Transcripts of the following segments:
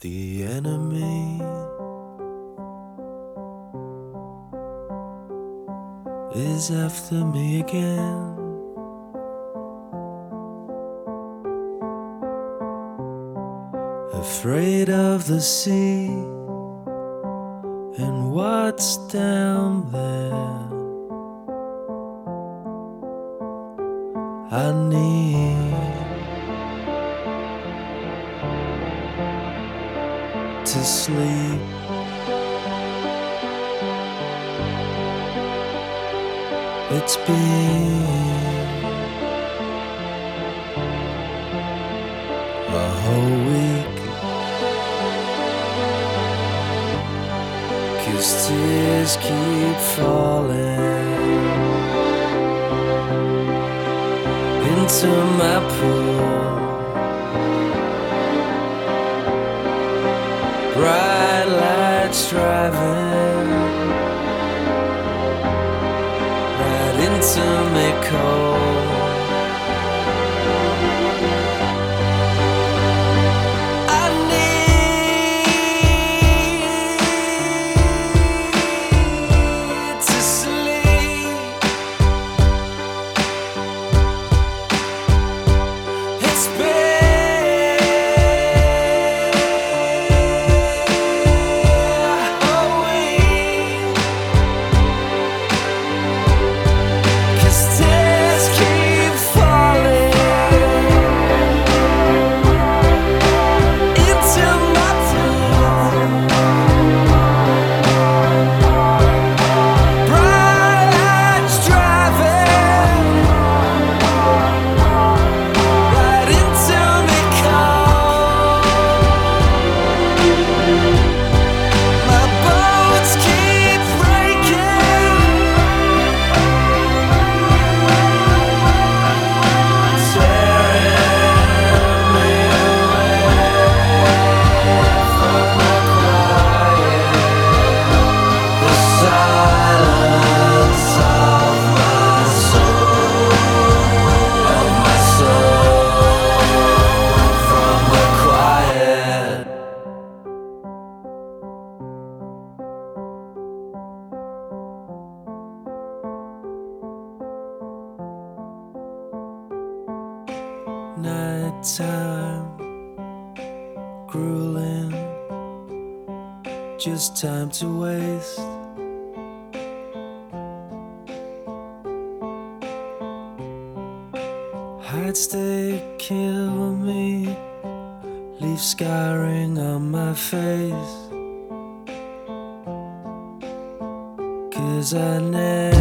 The enemy is after me again. Afraid of the sea and what's down there. I need to sleep. It's been a whole week. Cause tears keep falling into my pool. Bright lights driving right into me cold. To waste. Heights they kill me, leave scarring on my face. Cause I never,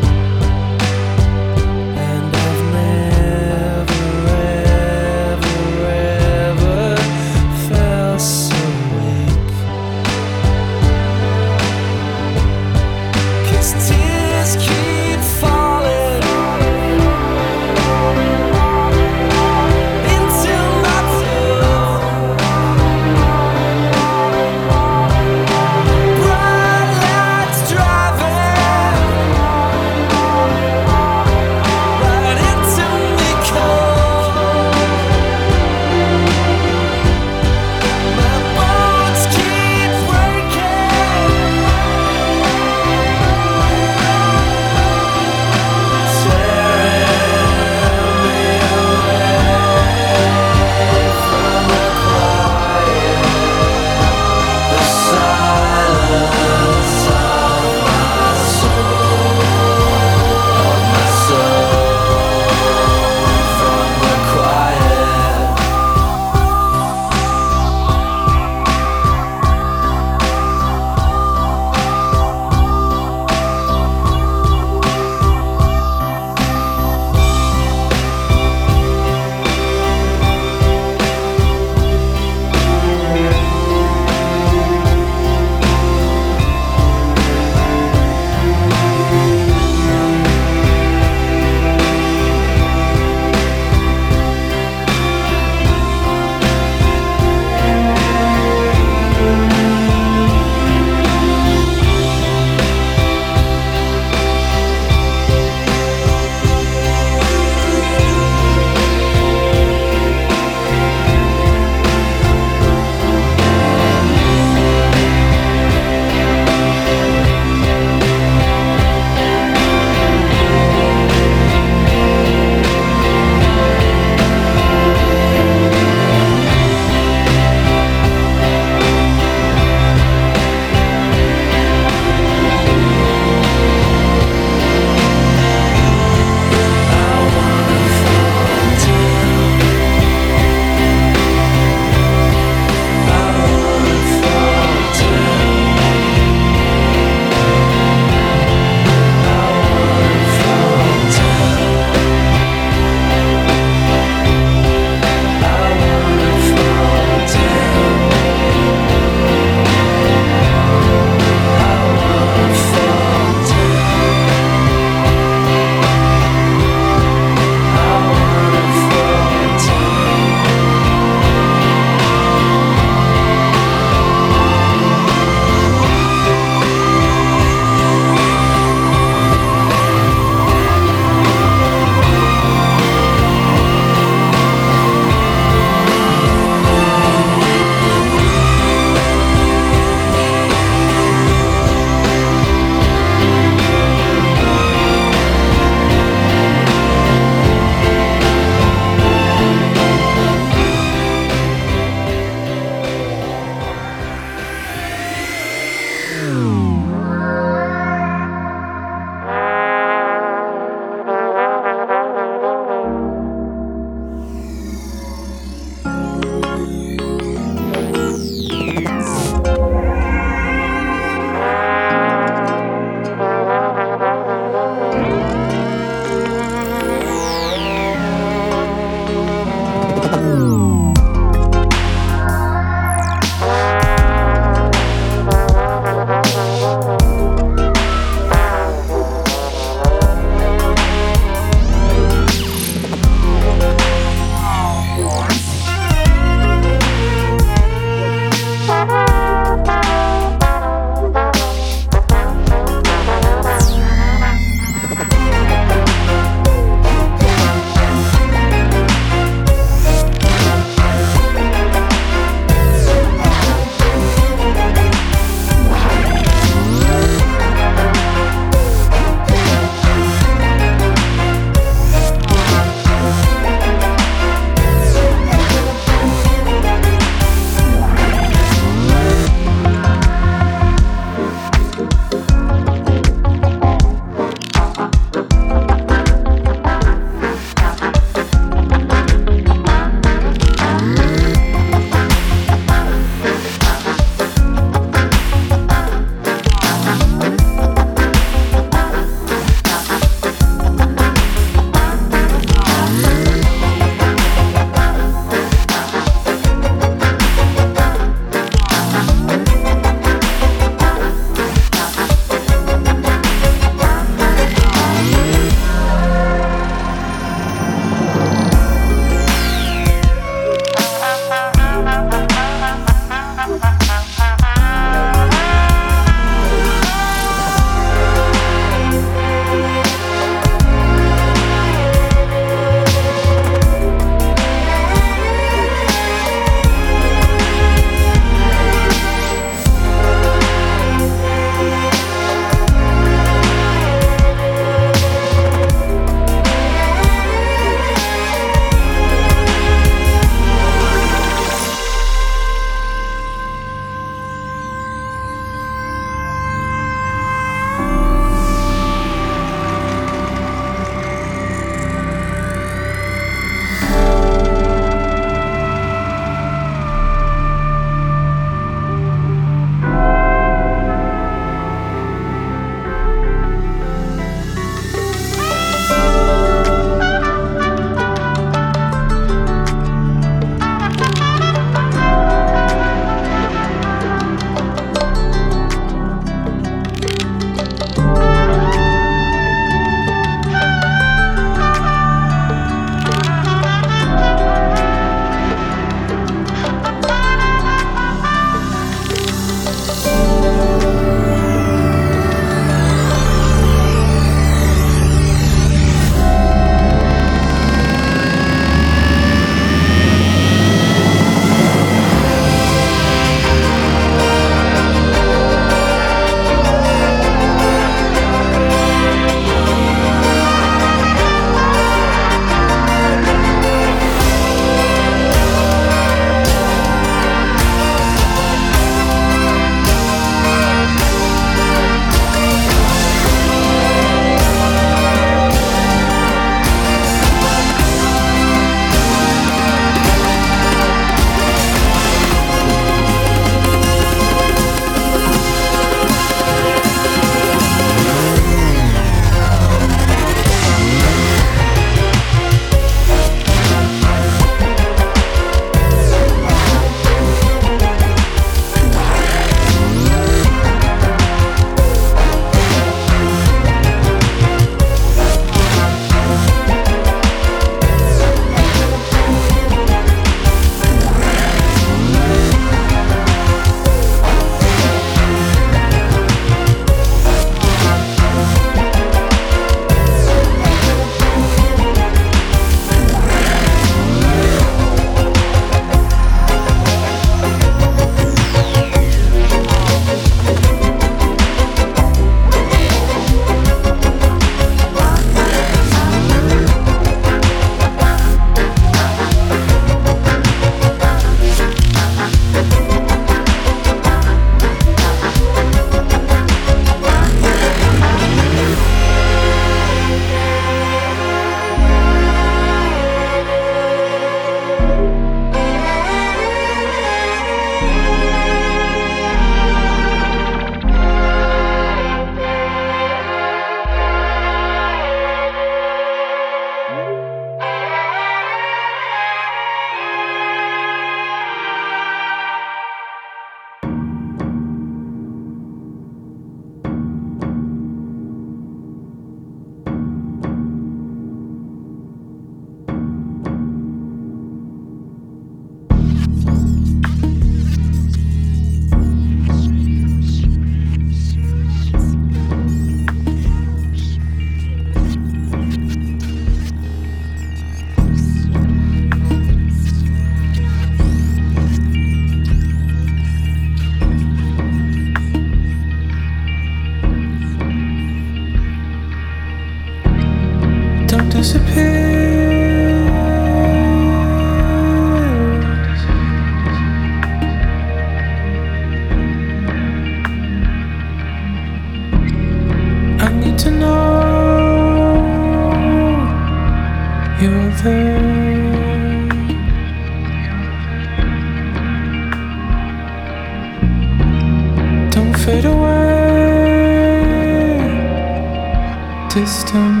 distant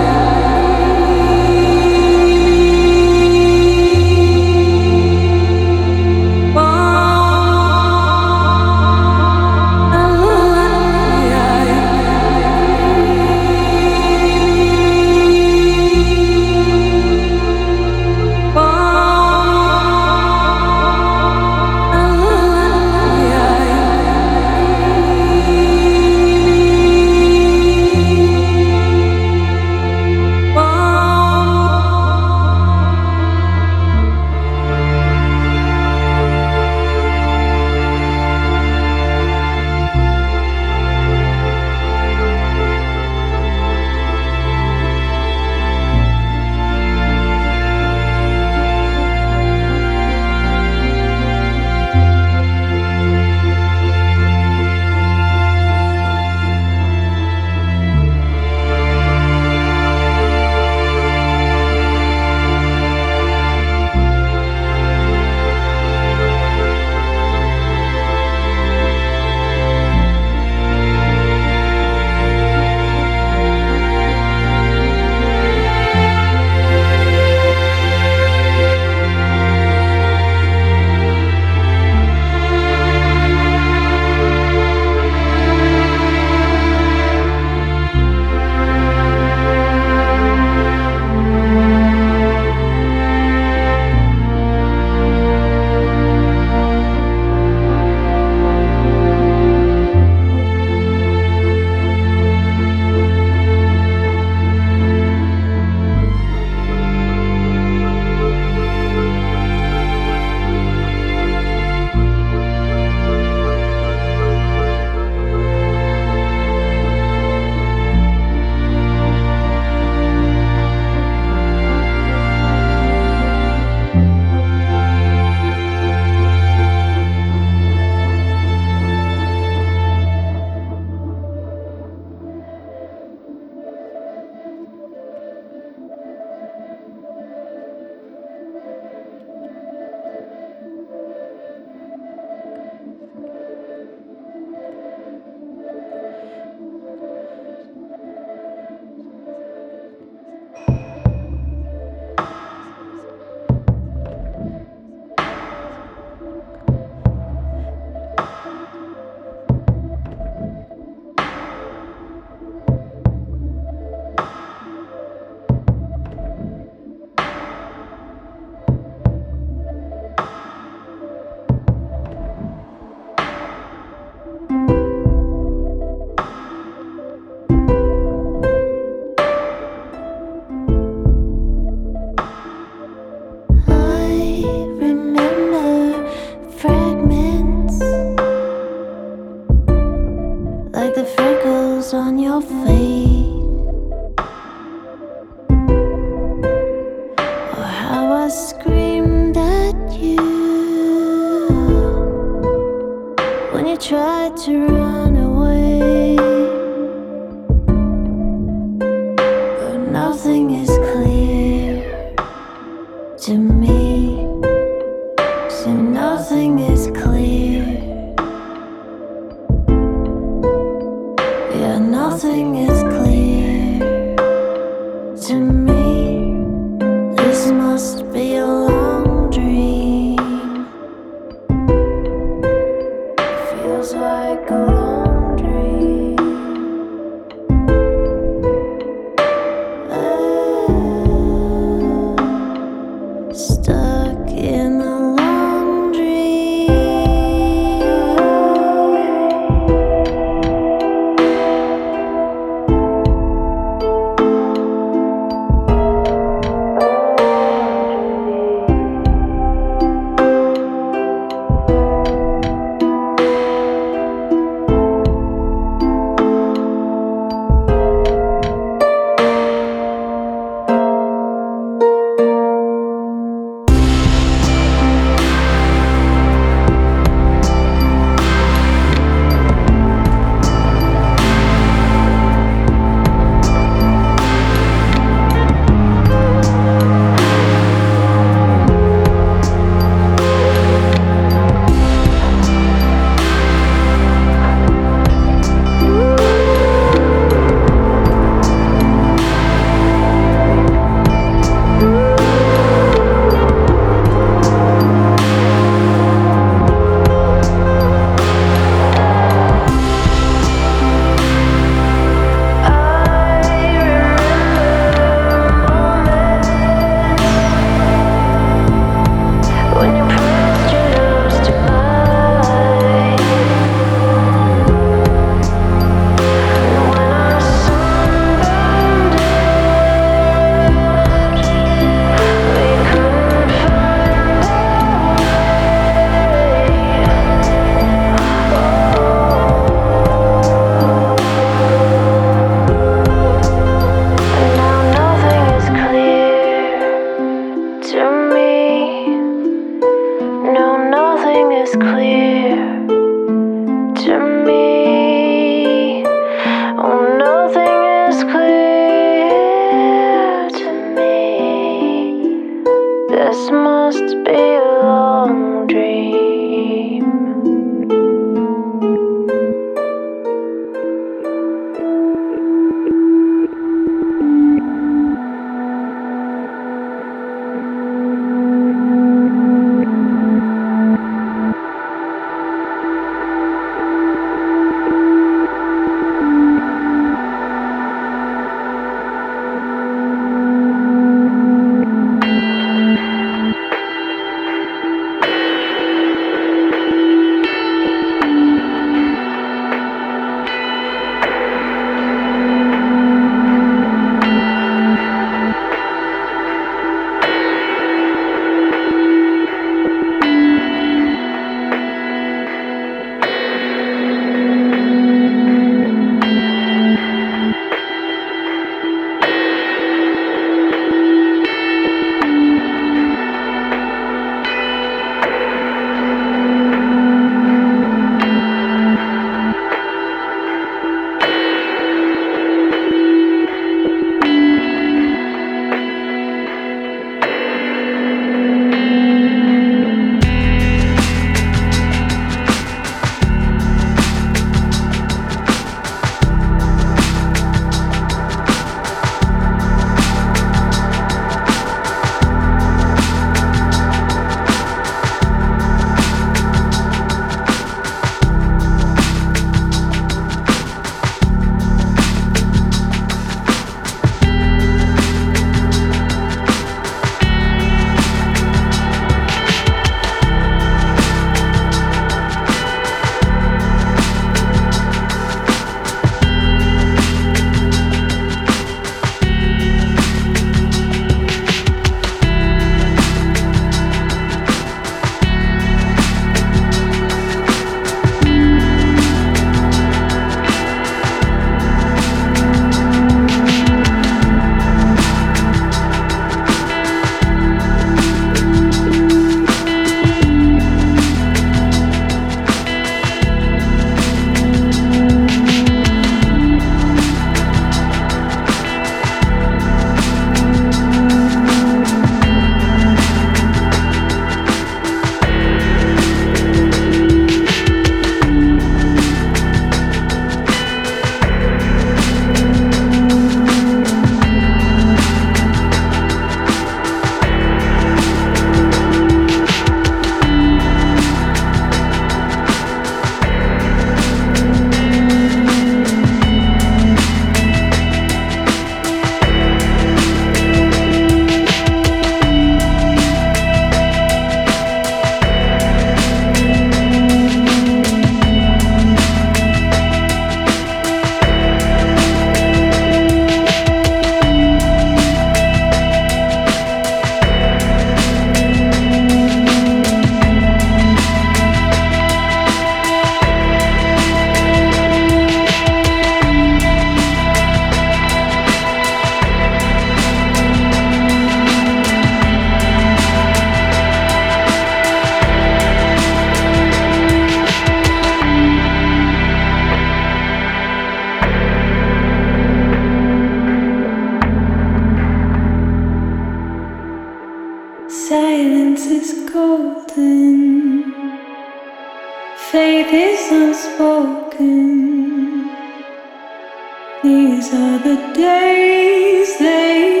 These are the days they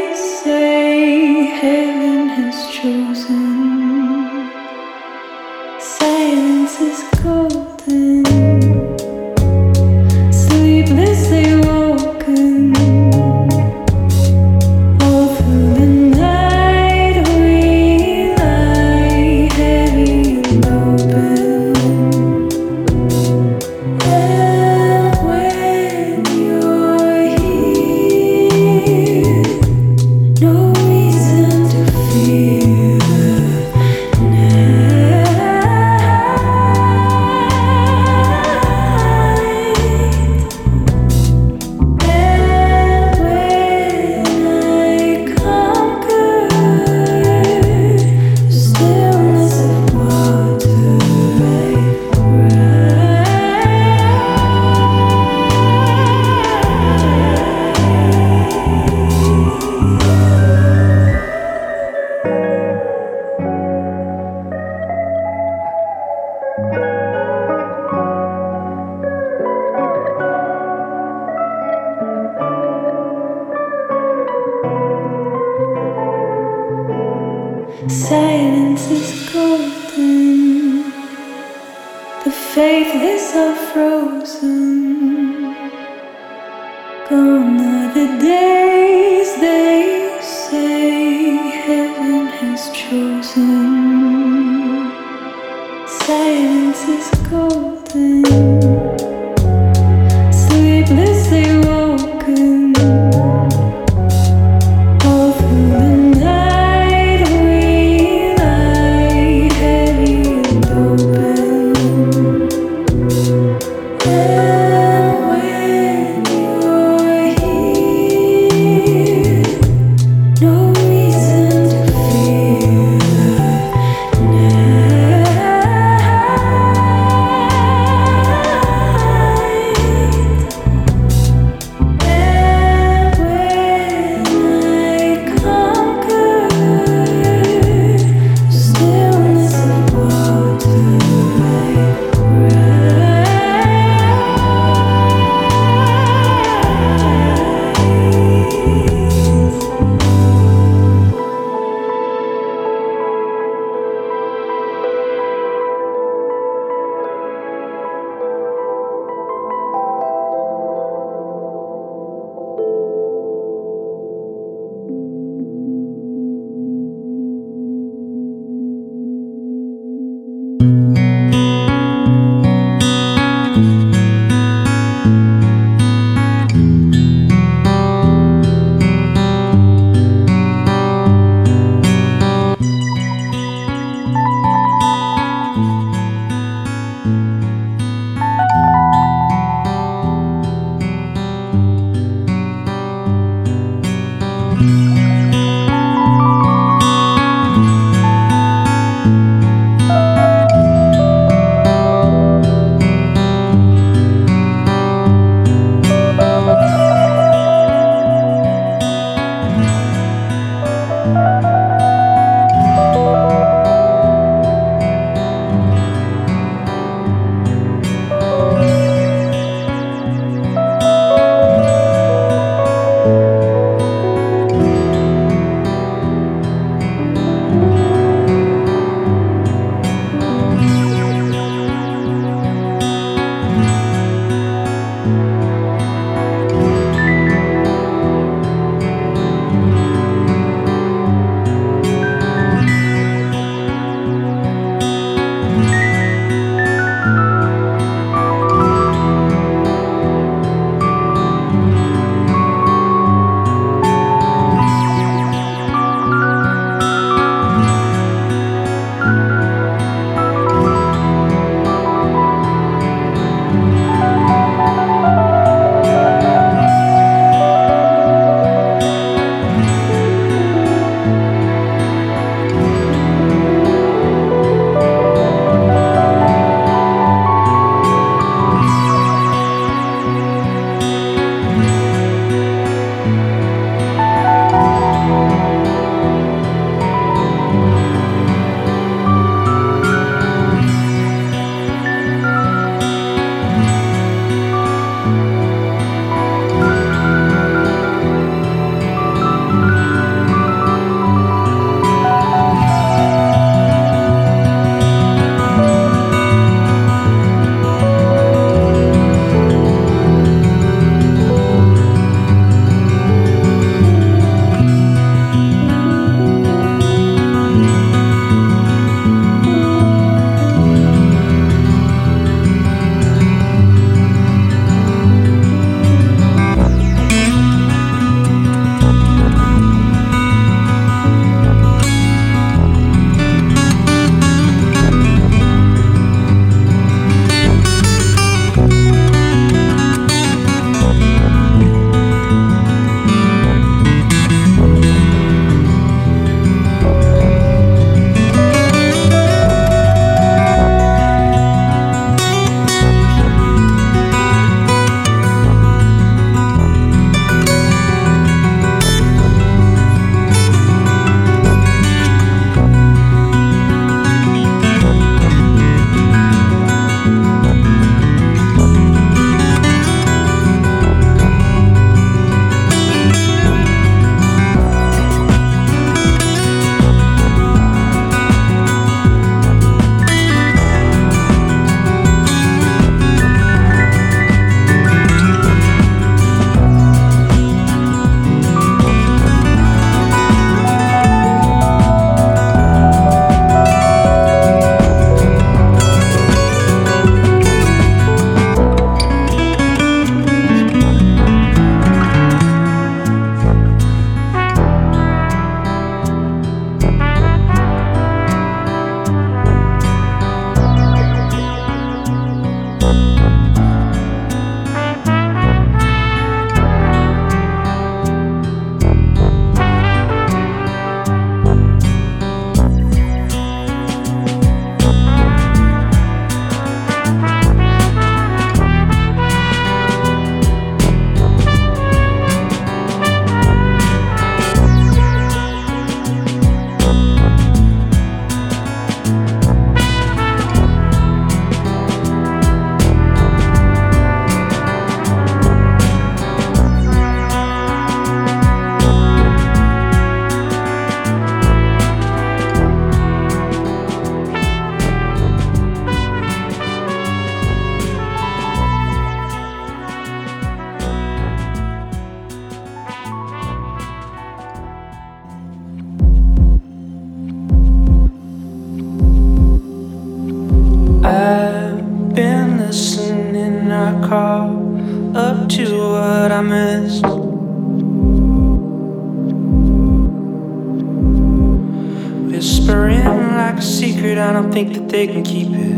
can keep it.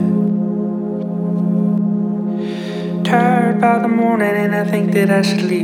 Tired by the morning, and I think that I should leave.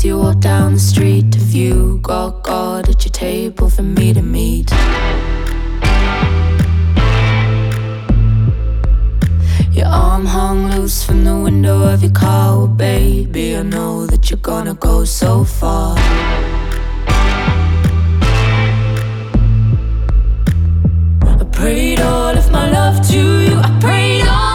as you walk down the street. If you got God at your table for me to meet. Your arm hung loose from the window of your car, well, baby. I know that you're gonna go so far. I prayed all of my love to you. I prayed all.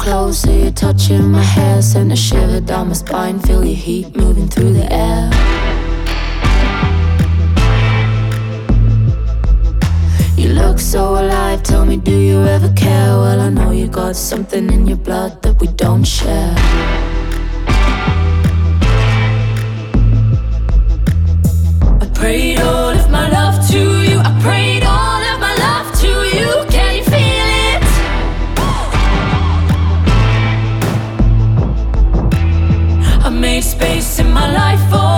closer, you're touching my hair. Send a shiver down my spine, feel your heat moving through the air. You look so alive, tell me, do you ever care? Well, I know you got something in your blood that we don't share. I prayed all of my love. in my life for